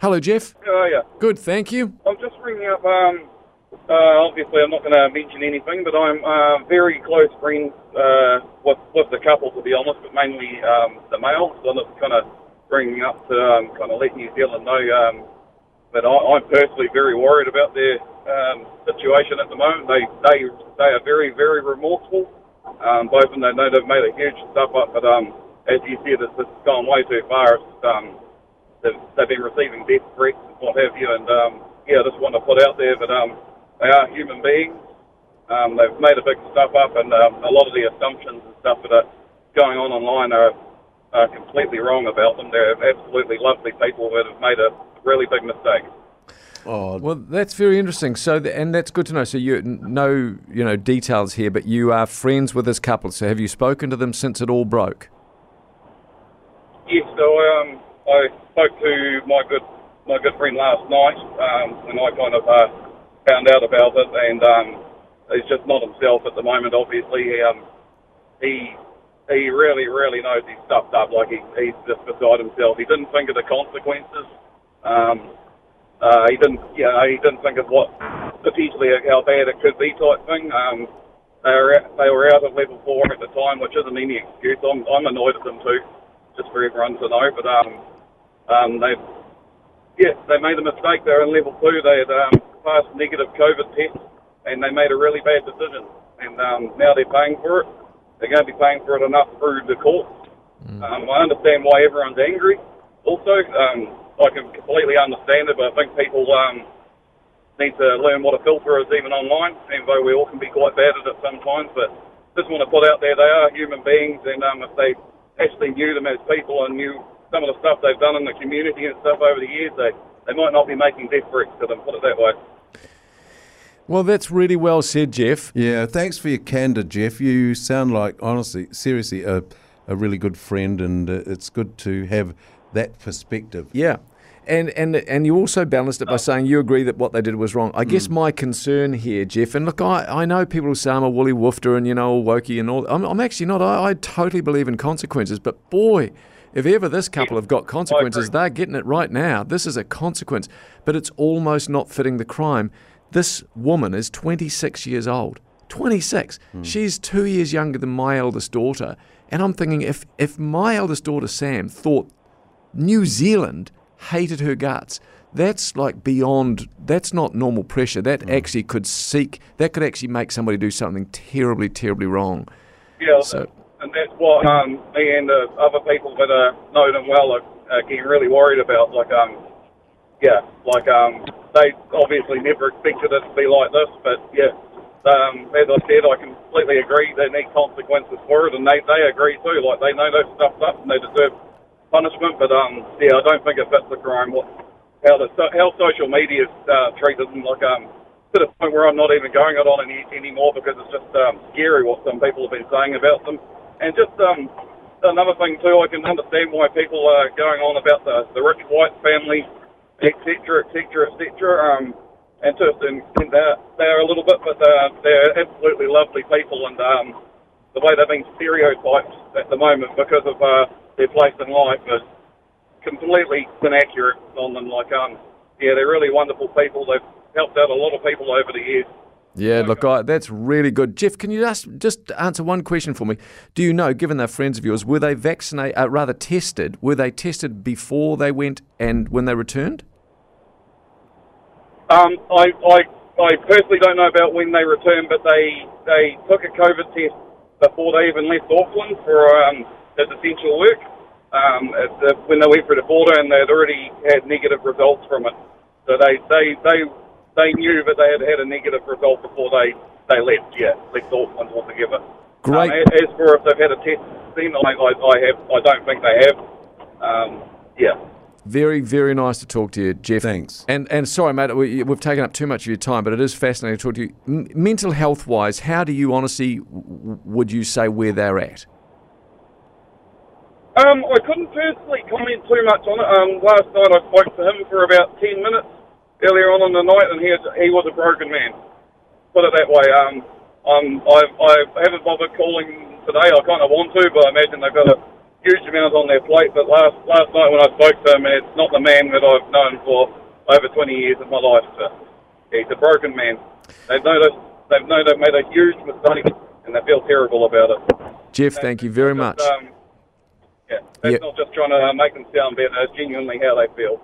Hello, Jeff. How are you? Good, thank you. I'm just ringing up. Um, uh, obviously, I'm not going to mention anything, but I'm uh, very close friends uh, with with the couple, to be honest, but mainly um, the male. So I'm just kind of bringing up to um, kind of let New Zealand know um, that I, I'm personally very worried about their um, situation at the moment. They they they are very very remorseful. Um, both of them, they know they've made a huge stuff up, but um, as you said, it's, it's gone way too far. It's, um, they've, they've been receiving death threats and what have you. And um, yeah, I just want to put out there that um, they are human beings. Um, they've made a big stuff up, and um, a lot of the assumptions and stuff that are going on online are, are completely wrong about them. They're absolutely lovely people that have made a really big mistake. Oh, well, that's very interesting. So, the, and that's good to know. So, you no, you know, details here, but you are friends with this couple. So, have you spoken to them since it all broke? Yes. So, um, I spoke to my good my good friend last night, um, and I kind of uh, found out about it, and um, he's just not himself at the moment. Obviously, um, he he really really knows he's stuffed up. Like he, he's just beside himself. He didn't think of the consequences. Um, uh, he didn't, you know, he didn't think of what potentially how bad it could be type thing. Um, they were out, they were out at level four at the time, which isn't any excuse. I'm I'm annoyed at them too, just for everyone to know. But um, um, they, yeah, they made a mistake. They were in level two. They had um, passed negative COVID tests, and they made a really bad decision. And um, now they're paying for it. They're going to be paying for it enough through the courts. Mm. Um, I understand why everyone's angry. Also, um, I can completely understand it, but I think people um, need to learn what a filter is even online, even though we all can be quite bad at it sometimes. But just want to put out there they are human beings, and um, if they actually knew them as people and knew some of the stuff they've done in the community and stuff over the years, they, they might not be making death threats to them, put it that way. Well, that's really well said, Jeff. Yeah, thanks for your candor, Jeff. You sound like, honestly, seriously, a, a really good friend, and uh, it's good to have that perspective. Yeah. And, and and you also balanced it by saying you agree that what they did was wrong. I guess mm. my concern here, Jeff, and look, I, I know people who say I'm a woolly woofter and you know wokey and all. I'm, I'm actually not. I, I totally believe in consequences, but boy, if ever this couple have got consequences, they're getting it right now. This is a consequence, but it's almost not fitting the crime. This woman is 26 years old. 26. Mm. She's two years younger than my eldest daughter. And I'm thinking if, if my eldest daughter, Sam, thought New Zealand hated her guts. That's like beyond, that's not normal pressure. That mm. actually could seek, that could actually make somebody do something terribly, terribly wrong. Yeah, so, and that's what um, me and the other people that uh, know them well are, are getting really worried about. Like, um, yeah, like um, they obviously never expected it to be like this, but yeah, um, as I said, I completely agree. They need consequences for it, and they, they agree too. Like they know they've stuffed up and they deserve punishment, but um, yeah, I don't think it fits the crime. What how the how social media uh, treated them like um to the point where I'm not even going it on any anymore because it's just um, scary what some people have been saying about them. And just um, another thing too, I can understand why people are going on about the the rich white family, etc., etc., etc. Um, and just in, in they're, they're a little bit, but they're, they're absolutely lovely people, and um, the way they've been stereotyped at the moment because of uh, their place in life is completely inaccurate on them. Like, um, yeah, they're really wonderful people. They've helped out a lot of people over the years. Yeah, look, I, that's really good. Jeff, can you just just answer one question for me? Do you know, given they're friends of yours, were they vaccinated, uh, rather tested? Were they tested before they went and when they returned? Um, I, I, I personally don't know about when they returned, but they they took a COVID test before they even left Auckland for um, as essential work um, the, when they went through the border and they'd already had negative results from it. So they, they, they, they knew that they had had a negative result before they, they left, yeah, left Auckland altogether. Great. Um, as for if they've had a test then, I, I, I, have, I don't think they have. Um, yeah. Very, very nice to talk to you, Jeff. Thanks. And and sorry, mate, we, have taken up too much of your time, but it is fascinating to talk to you. M- mental health wise, how do you honestly, would you say where they're at? Um, I couldn't personally comment too much on it. Um, last night I spoke to him for about 10 minutes earlier on in the night, and he, had, he was a broken man. Put it that way. Um, um, I, I haven't bothered calling today. I kind of want to, but I imagine they've got a huge amount on their plate. But last last night when I spoke to him, it's not the man that I've known for over 20 years of my life. So he's a broken man. They've know that they've know they've made a huge mistake, and they feel terrible about it. Jeff, thank you very much. Um, yeah, that's Yep. not just trying to make them sound better. It's genuinely how they feel.